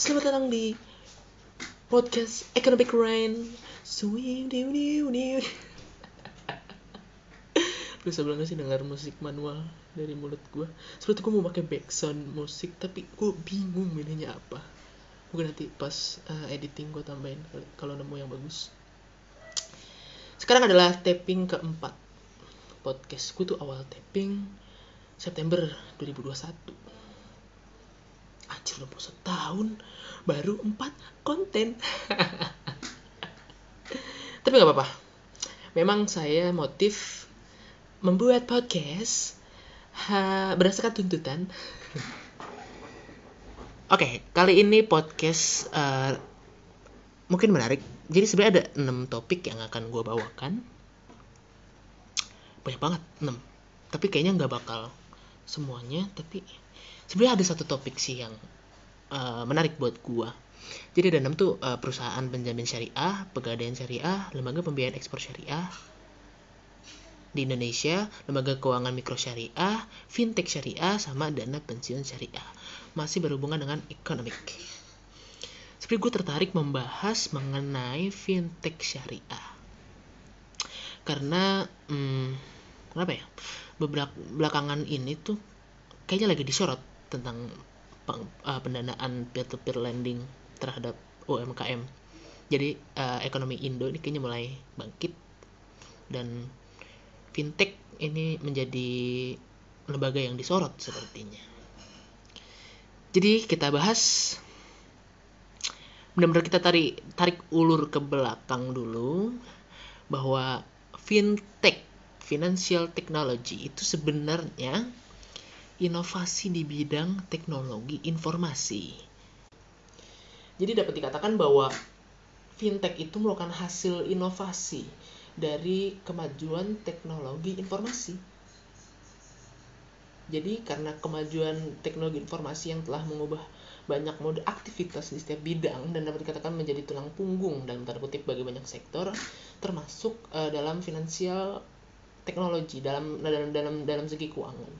Selamat datang di podcast Economic Rain. Lu sebelumnya sih dengar musik manual dari mulut gue. Seperti gue mau pakai background musik, tapi gue bingung milihnya apa. Mungkin nanti pas uh, editing gue tambahin kalau nemu yang bagus. Sekarang adalah tapping keempat podcast. Gue tuh awal tapping September 2021 anjir udah mau setahun baru empat konten. Tapi nggak apa-apa. Memang saya motif membuat podcast ha, berdasarkan tuntutan. Oke okay, kali ini podcast uh, mungkin menarik. Jadi sebenarnya ada enam topik yang akan gue bawakan. Banyak banget enam. Tapi kayaknya nggak bakal semuanya tapi sebenarnya ada satu topik sih yang uh, menarik buat gua. Jadi ada enam tuh uh, perusahaan penjamin syariah pegadaian syariah lembaga pembiayaan ekspor syariah di Indonesia lembaga keuangan mikro syariah fintech syariah sama dana pensiun syariah. Masih berhubungan dengan ekonomik seperti gue tertarik membahas mengenai fintech syariah. Karena hmm, kenapa ya? Beberapa belakangan ini tuh kayaknya lagi disorot tentang uh, pendanaan peer-to-peer lending terhadap UMKM. Jadi uh, ekonomi Indo ini kayaknya mulai bangkit dan fintech ini menjadi lembaga yang disorot sepertinya. Jadi kita bahas benar-benar kita tarik tarik ulur ke belakang dulu bahwa fintech financial technology itu sebenarnya inovasi di bidang teknologi informasi. Jadi dapat dikatakan bahwa fintech itu merupakan hasil inovasi dari kemajuan teknologi informasi. Jadi karena kemajuan teknologi informasi yang telah mengubah banyak mode aktivitas di setiap bidang dan dapat dikatakan menjadi tulang punggung dalam tanda kutip bagi banyak sektor termasuk uh, dalam finansial teknologi dalam dalam dalam dalam segi keuangan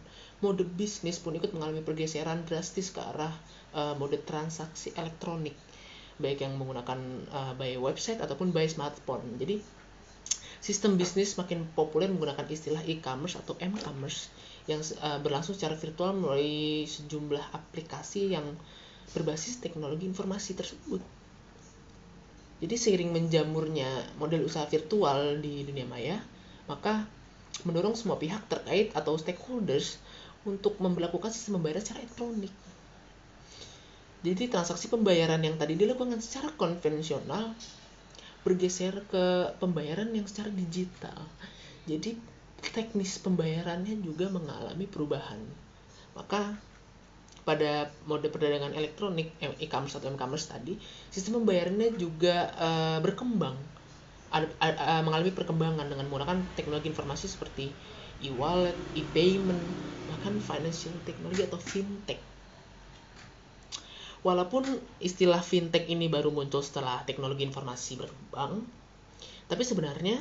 mode bisnis pun ikut mengalami pergeseran drastis ke arah uh, mode transaksi elektronik baik yang menggunakan uh, by website ataupun by smartphone. Jadi sistem bisnis makin populer menggunakan istilah e-commerce atau m-commerce yang uh, berlangsung secara virtual melalui sejumlah aplikasi yang berbasis teknologi informasi tersebut. Jadi seiring menjamurnya model usaha virtual di dunia maya, maka mendorong semua pihak terkait atau stakeholders untuk memperlakukan sistem pembayaran secara elektronik. Jadi transaksi pembayaran yang tadi dilakukan secara konvensional bergeser ke pembayaran yang secara digital. Jadi teknis pembayarannya juga mengalami perubahan. Maka pada mode perdagangan elektronik e-commerce atau e-commerce tadi, sistem pembayarannya juga uh, berkembang, ada, uh, mengalami perkembangan dengan menggunakan teknologi informasi seperti e-wallet, e-payment, bahkan financial technology atau fintech. Walaupun istilah fintech ini baru muncul setelah teknologi informasi berkembang, tapi sebenarnya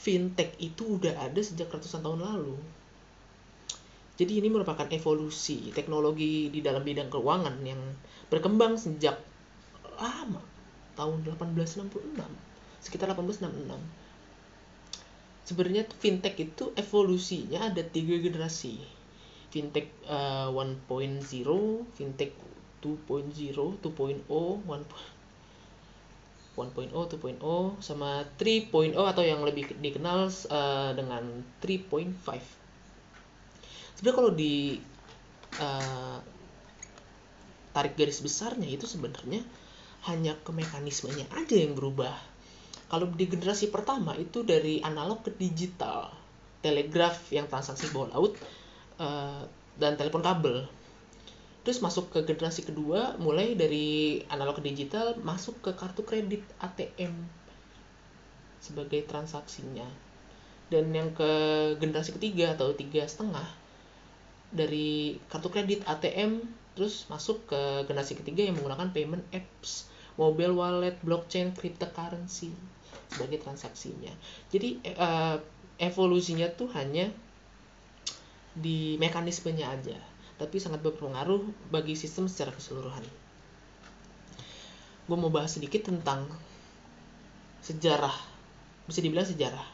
fintech itu udah ada sejak ratusan tahun lalu. Jadi ini merupakan evolusi teknologi di dalam bidang keuangan yang berkembang sejak lama, tahun 1866, sekitar 1866 sebenarnya fintech itu evolusinya ada tiga generasi. Fintech uh, 1.0 fintech 2.0 2.0 1.0 2.0 sama 3.0 atau yang lebih dikenal uh, dengan 3.5 sebenarnya kalau di uh, tarik garis besarnya itu sebenarnya hanya ke mekanismenya aja yang berubah kalau di generasi pertama itu dari analog ke digital, telegraf yang transaksi bawah laut uh, dan telepon kabel. Terus masuk ke generasi kedua mulai dari analog ke digital masuk ke kartu kredit ATM sebagai transaksinya. Dan yang ke generasi ketiga atau tiga setengah dari kartu kredit ATM terus masuk ke generasi ketiga yang menggunakan payment apps, mobile wallet, blockchain, cryptocurrency sebagai transaksinya. Jadi uh, evolusinya tuh hanya di mekanismenya aja, tapi sangat berpengaruh bagi sistem secara keseluruhan. gue mau bahas sedikit tentang sejarah bisa dibilang sejarah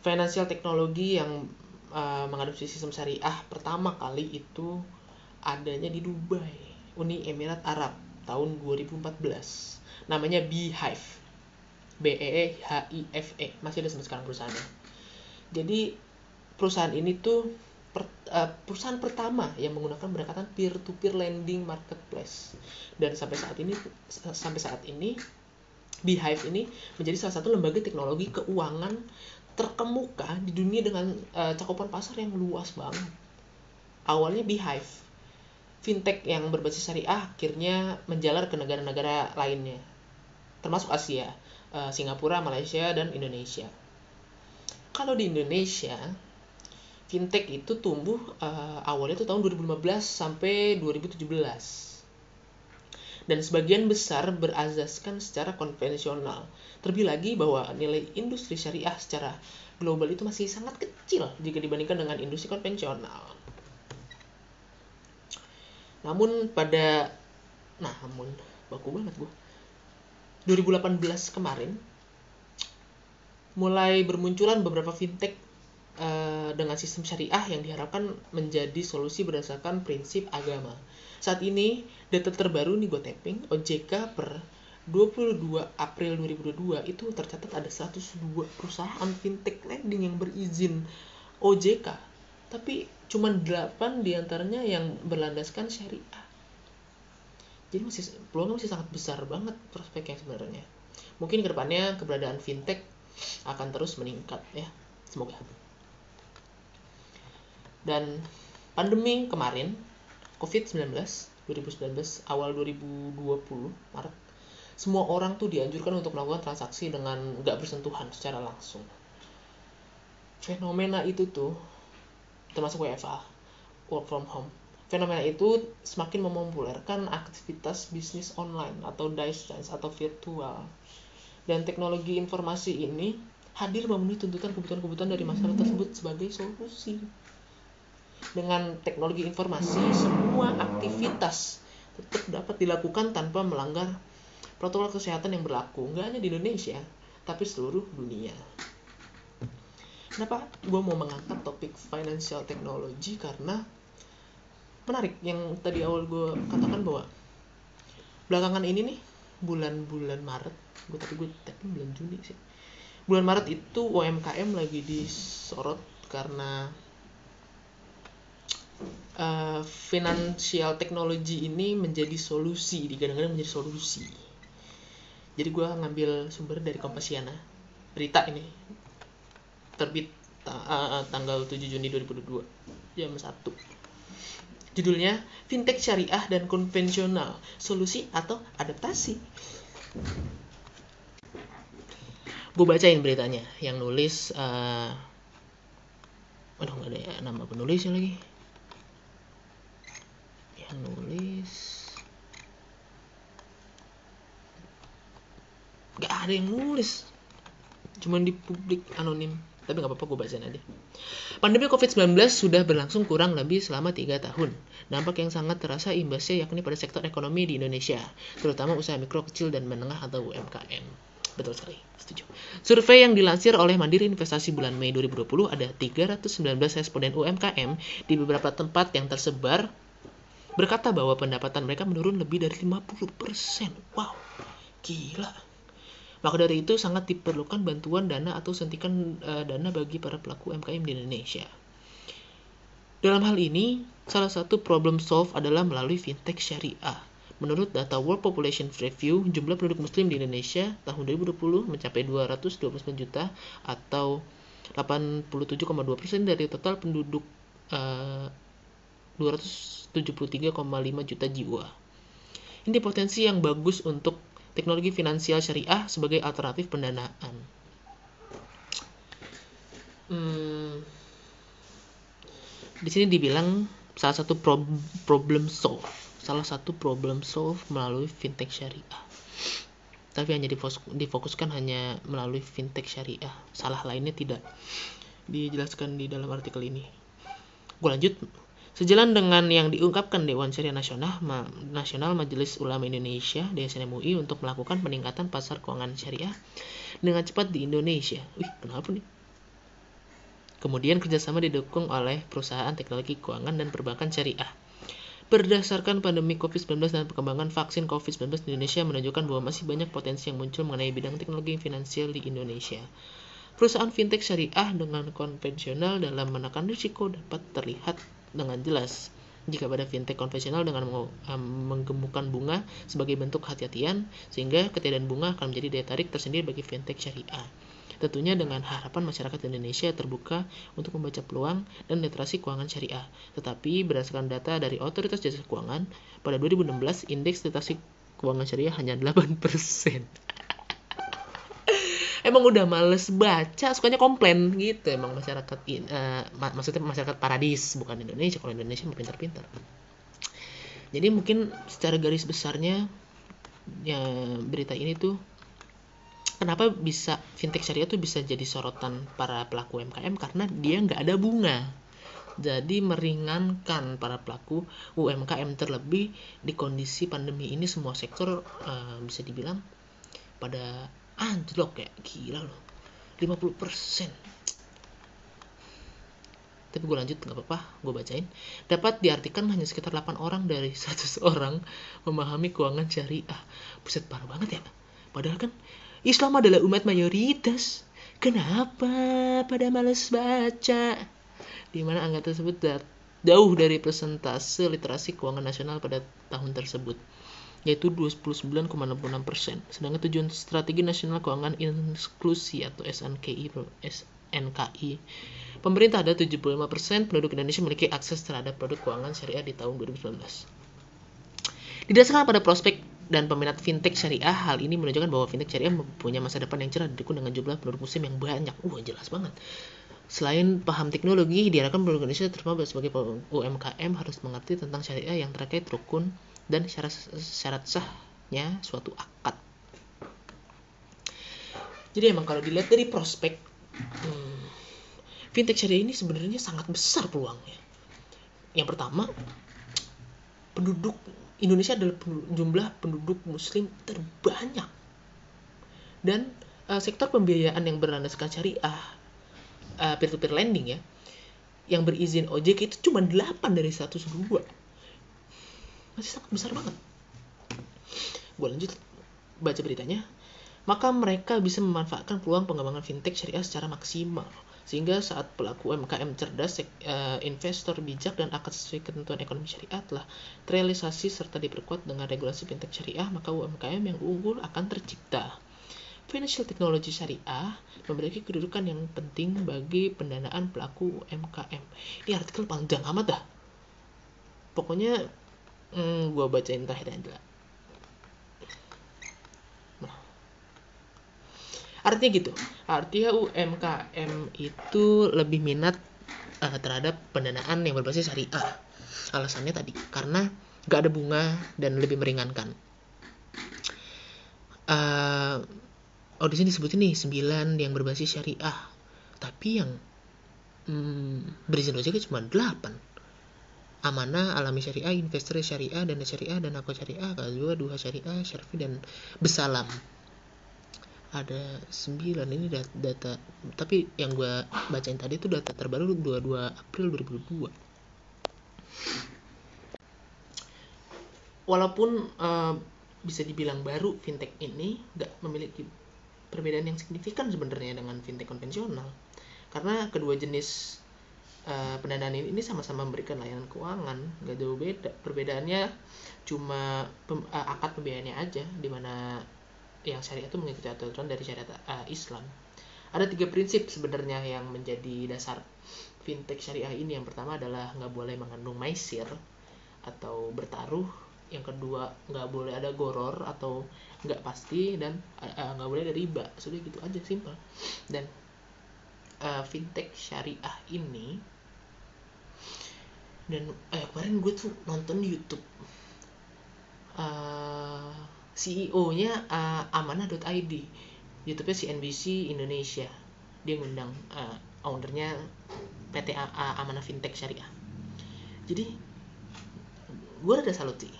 financial teknologi yang uh, mengadopsi sistem syariah pertama kali itu adanya di Dubai Uni Emirat Arab tahun 2014 namanya Beehive B E E H I F E masih ada sampai sekarang perusahaannya. Jadi perusahaan ini tuh per, uh, perusahaan pertama yang menggunakan pendekatan peer to peer lending marketplace. Dan sampai saat ini sampai saat ini Beehive ini menjadi salah satu lembaga teknologi keuangan terkemuka di dunia dengan uh, cakupan pasar yang luas banget. Awalnya Beehive, fintech yang berbasis syariah akhirnya menjalar ke negara-negara lainnya, termasuk Asia, uh, Singapura, Malaysia, dan Indonesia. Kalau di Indonesia, fintech itu tumbuh uh, awalnya itu tahun 2015 sampai 2017 dan sebagian besar berazaskan secara konvensional. Terlebih lagi bahwa nilai industri syariah secara global itu masih sangat kecil jika dibandingkan dengan industri konvensional. Namun pada namun baku banget gue. 2018 kemarin mulai bermunculan beberapa fintech uh, dengan sistem syariah yang diharapkan menjadi solusi berdasarkan prinsip agama. Saat ini, data terbaru nih gue tapping, OJK per 22 April 2022 itu tercatat ada 102 perusahaan fintech lending yang berizin OJK. Tapi cuma 8 di antaranya yang berlandaskan syariah. Jadi masih peluangnya masih sangat besar banget prospeknya sebenarnya. Mungkin ke depannya keberadaan fintech akan terus meningkat ya. Semoga. Dan pandemi kemarin COVID-19 2019 awal 2020 Maret semua orang tuh dianjurkan untuk melakukan transaksi dengan nggak bersentuhan secara langsung fenomena itu tuh termasuk WFA work from home fenomena itu semakin mempopulerkan aktivitas bisnis online atau distance atau virtual. Dan teknologi informasi ini hadir memenuhi tuntutan kebutuhan-kebutuhan dari masyarakat tersebut sebagai solusi. Dengan teknologi informasi semua aktivitas tetap dapat dilakukan tanpa melanggar protokol kesehatan yang berlaku. Nggak hanya di Indonesia tapi seluruh dunia. Kenapa gue mau mengangkat topik financial technology? Karena menarik yang tadi awal gue katakan bahwa belakangan ini nih bulan-bulan Maret gue tadi gue tapi bulan Juni sih. Bulan Maret itu UMKM lagi disorot karena uh, financial technology ini menjadi solusi digadang-gadang menjadi solusi. Jadi gue ngambil sumber dari Kompasiana berita ini. Terbit uh, tanggal 7 Juni 2022 jam 1 judulnya fintech syariah dan konvensional solusi atau adaptasi. Gue bacain beritanya yang nulis uh, aduh nggak ada ya, nama penulisnya lagi. Nulis gak ada yang nulis cuman di publik anonim tapi nggak apa-apa gue bacain aja. Pandemi COVID-19 sudah berlangsung kurang lebih selama 3 tahun. Dampak yang sangat terasa imbasnya yakni pada sektor ekonomi di Indonesia, terutama usaha mikro, kecil, dan menengah atau UMKM. Betul sekali, setuju. Survei yang dilansir oleh Mandiri Investasi bulan Mei 2020 ada 319 responden UMKM di beberapa tempat yang tersebar berkata bahwa pendapatan mereka menurun lebih dari 50%. Wow, gila. Maka dari itu sangat diperlukan bantuan dana atau sentikan uh, dana bagi para pelaku UMKM di Indonesia. Dalam hal ini, salah satu problem solve adalah melalui fintech syariah. Menurut data World Population Review, jumlah penduduk muslim di Indonesia tahun 2020 mencapai 229 juta atau 87,2% dari total penduduk uh, 273,5 juta jiwa. Ini potensi yang bagus untuk teknologi finansial syariah sebagai alternatif pendanaan. Hmm, di sini dibilang salah satu problem solve, salah satu problem solve melalui fintech syariah. Tapi hanya difokuskan hanya melalui fintech syariah. Salah lainnya tidak dijelaskan di dalam artikel ini. Gue lanjut Sejalan dengan yang diungkapkan Dewan Syariah Nasional, Ma Nasional Majelis Ulama Indonesia DSN MUI untuk melakukan peningkatan pasar keuangan syariah dengan cepat di Indonesia. Wih, kenapa nih? Kemudian kerjasama didukung oleh perusahaan teknologi keuangan dan perbankan syariah. Berdasarkan pandemi COVID-19 dan perkembangan vaksin COVID-19 di Indonesia menunjukkan bahwa masih banyak potensi yang muncul mengenai bidang teknologi finansial di Indonesia. Perusahaan fintech syariah dengan konvensional dalam menekan risiko dapat terlihat dengan jelas. Jika pada fintech konvensional dengan menggemukkan bunga sebagai bentuk hati-hatian, sehingga ketiadaan bunga akan menjadi daya tarik tersendiri bagi fintech syariah. Tentunya dengan harapan masyarakat Indonesia terbuka untuk membaca peluang dan literasi keuangan syariah. Tetapi berdasarkan data dari Otoritas Jasa Keuangan, pada 2016 indeks literasi keuangan syariah hanya 8% emang udah males baca sukanya komplain gitu. Emang masyarakat uh, mak maksudnya masyarakat paradis bukan Indonesia. Kalau Indonesia mau pintar-pintar. Jadi mungkin secara garis besarnya ya berita ini tuh kenapa bisa fintech syariah tuh bisa jadi sorotan para pelaku UMKM karena dia nggak ada bunga. Jadi meringankan para pelaku UMKM terlebih di kondisi pandemi ini semua sektor uh, bisa dibilang pada anjlok kayak gila loh. 50% tapi gue lanjut nggak apa-apa gue bacain. Dapat diartikan hanya sekitar 8 orang dari 100 orang memahami keuangan syariah. Buset parah banget ya. Padahal kan Islam adalah umat mayoritas. Kenapa pada males baca? Di mana angka tersebut jauh dari persentase literasi keuangan nasional pada tahun tersebut yaitu 29,66%. Sedangkan tujuan strategi nasional keuangan inklusi atau SNKI SNKI pemerintah ada 75% penduduk Indonesia memiliki akses terhadap produk keuangan syariah di tahun 2019. Didasarkan pada prospek dan peminat fintech syariah, hal ini menunjukkan bahwa fintech syariah mempunyai masa depan yang cerah didukung dengan jumlah penduduk muslim yang banyak. Wah, jelas banget. Selain paham teknologi, diharapkan penduduk Indonesia terutama sebagai UMKM harus mengerti tentang syariah yang terkait rukun dan syarat syarat sahnya suatu akad. Jadi emang kalau dilihat dari prospek hmm, fintech syariah ini sebenarnya sangat besar peluangnya. Yang pertama, penduduk Indonesia adalah jumlah penduduk muslim terbanyak. Dan uh, sektor pembiayaan yang berlandaskan syariah uh, peer-to-peer lending ya yang berizin OJK itu cuma 8 dari 102 masih sangat besar banget gue lanjut baca beritanya maka mereka bisa memanfaatkan peluang pengembangan fintech syariah secara maksimal sehingga saat pelaku UMKM cerdas, uh, investor bijak dan akad sesuai ketentuan ekonomi syariah telah terrealisasi serta diperkuat dengan regulasi fintech syariah, maka UMKM yang unggul akan tercipta. Financial Technology Syariah memiliki kedudukan yang penting bagi pendanaan pelaku UMKM. Ini artikel panjang amat dah. Pokoknya hmm, gue bacain terakhir aja. Nah. artinya gitu. Artinya UMKM itu lebih minat uh, terhadap pendanaan yang berbasis syariah. Alasannya tadi karena gak ada bunga dan lebih meringankan. Uh, oh di disebutin nih 9 yang berbasis syariah. Tapi yang hmm, berizin ojek cuma 8 amanah alami syariah investor syariah dana syariah dan aku syariah kedua dua syariah syarfi dan besalam ada 9 ini data, data tapi yang gue bacain tadi itu data terbaru 22 April 2022 walaupun uh, bisa dibilang baru fintech ini nggak memiliki perbedaan yang signifikan sebenarnya dengan fintech konvensional. Karena kedua jenis uh, pendanaan ini, sama-sama memberikan layanan keuangan nggak jauh beda. Perbedaannya cuma pem, uh, akad pembiayaannya aja di mana yang syariah itu mengikuti aturan dari syariat uh, Islam. Ada tiga prinsip sebenarnya yang menjadi dasar fintech syariah ini. Yang pertama adalah nggak boleh mengandung maisir atau bertaruh. Yang kedua nggak boleh ada goror atau nggak pasti dan nggak uh, boleh ada riba. Sudah gitu aja simpel. Dan uh, fintech syariah ini dan eh kemarin gue tuh nonton di YouTube. Uh, eh, CEO-nya uh, amanah.id YouTube-nya CNBC Indonesia. Dia ngundang uh, ownernya PT A Amanah Fintech Syariah. Jadi gue rada salut sih.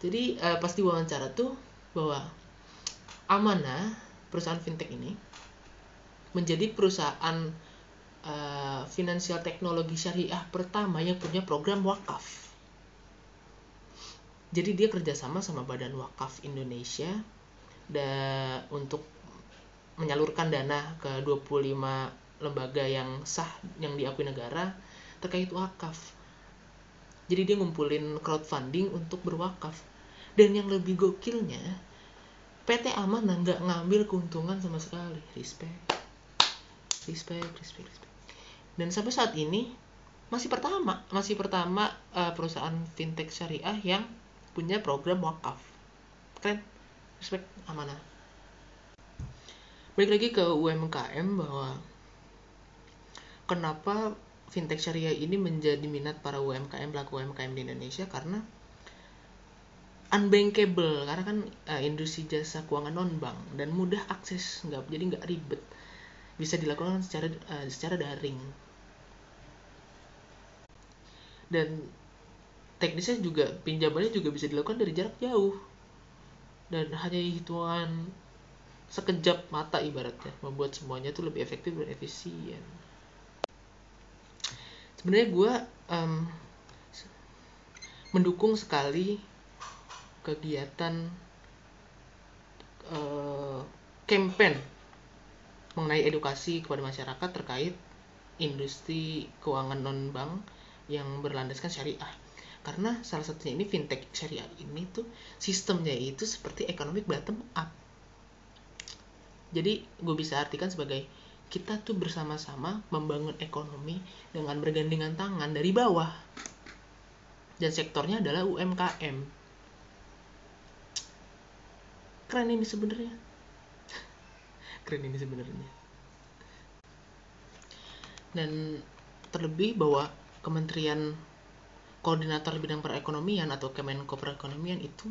Jadi uh, pas diwawancara tuh bahwa Amana perusahaan fintech ini menjadi perusahaan uh, finansial teknologi syariah pertama yang punya program wakaf jadi dia kerjasama sama Badan Wakaf Indonesia da, untuk menyalurkan dana ke 25 lembaga yang sah yang diakui negara terkait wakaf. Jadi dia ngumpulin crowdfunding untuk berwakaf. Dan yang lebih gokilnya, PT Amanah nggak ngambil keuntungan sama sekali. Respect. Respect, respect, respect. Dan sampai saat ini masih pertama, masih pertama uh, perusahaan fintech syariah yang punya program wakaf. Keren. Respect Amanah. Balik lagi ke UMKM bahwa kenapa fintech syariah ini menjadi minat para UMKM pelaku UMKM di Indonesia karena unbankable karena kan uh, industri jasa keuangan non bank dan mudah akses nggak jadi nggak ribet bisa dilakukan secara uh, secara daring dan teknisnya juga pinjamannya juga bisa dilakukan dari jarak jauh. Dan hanya hitungan sekejap mata ibaratnya membuat semuanya itu lebih efektif dan efisien. Sebenarnya gue um, mendukung sekali kegiatan uh, campaign mengenai edukasi kepada masyarakat terkait industri keuangan non bank yang berlandaskan syariah karena salah satunya ini fintech syariah ini tuh sistemnya itu seperti economic bottom up jadi gue bisa artikan sebagai kita tuh bersama-sama membangun ekonomi dengan bergandengan tangan dari bawah. Dan sektornya adalah UMKM. Keren ini sebenarnya. Keren ini sebenarnya. Dan terlebih bahwa Kementerian Koordinator Bidang Perekonomian atau Kemenko Perekonomian itu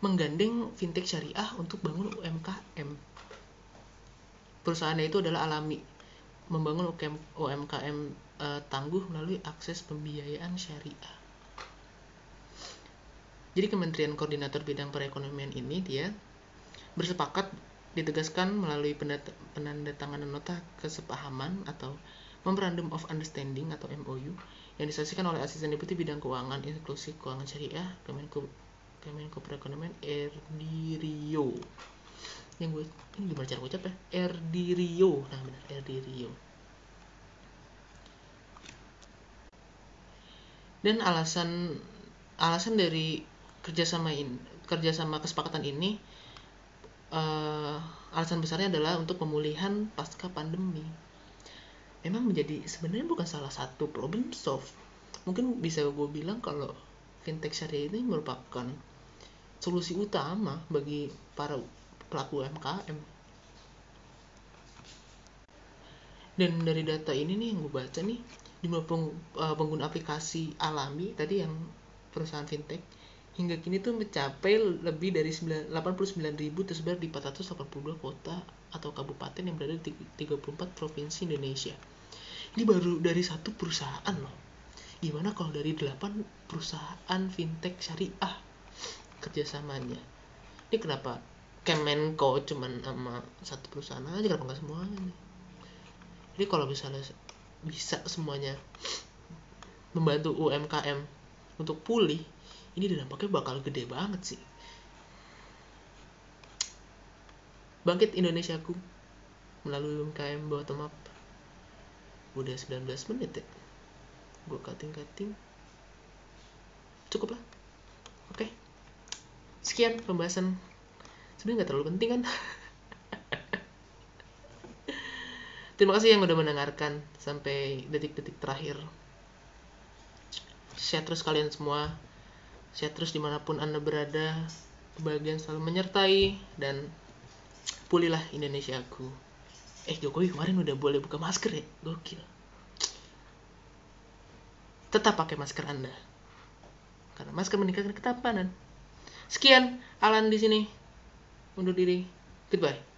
menggandeng fintech syariah untuk bangun UMKM perusahaannya itu adalah alami membangun UMKM eh, tangguh melalui akses pembiayaan syariah. Jadi Kementerian Koordinator Bidang Perekonomian ini dia bersepakat ditegaskan melalui penandatanganan nota kesepahaman atau Memorandum of Understanding atau MOU yang disaksikan oleh Asisten Deputi Bidang Keuangan Inklusi Keuangan Syariah Kemenko Kemenko Perekonomian Erdi Rio. Yang gue ini gimana cara ucap ya Erdi nah benar Erdi Rio. Dan alasan alasan dari kerjasama ini kerjasama kesepakatan ini uh, alasan besarnya adalah untuk pemulihan pasca pandemi memang menjadi sebenarnya bukan salah satu problem solve mungkin bisa gue bilang kalau fintech syariah ini merupakan solusi utama bagi para pelaku UMKM dan dari data ini nih yang gue baca nih jumlah uh, pengguna aplikasi alami tadi yang perusahaan fintech hingga kini tuh mencapai lebih dari 89 ribu tersebar di 482 kota atau kabupaten yang berada di 34 provinsi Indonesia. Ini baru dari satu perusahaan loh. Gimana kalau dari 8 perusahaan fintech syariah kerjasamanya? Ini kenapa Kemenko cuman sama satu perusahaan aja kenapa nggak semuanya nih jadi kalau misalnya bisa semuanya membantu UMKM untuk pulih ini dampaknya bakal gede banget sih bangkit Indonesiaku melalui UMKM bottom up udah 19 menit ya? Gue cutting-cutting cukup lah oke. Sekian pembahasan. Sebenarnya nggak terlalu penting kan? Terima kasih yang udah mendengarkan sampai detik-detik terakhir. Share terus kalian semua. Share terus di mana pun anda berada. Kebahagiaan selalu menyertai dan pulihlah Indonesia aku eh Jokowi kemarin udah boleh buka masker ya? Gokil. Tetap pakai masker anda. Karena masker meningkatkan ketampanan. Sekian Alan di sini. Undur diri. Goodbye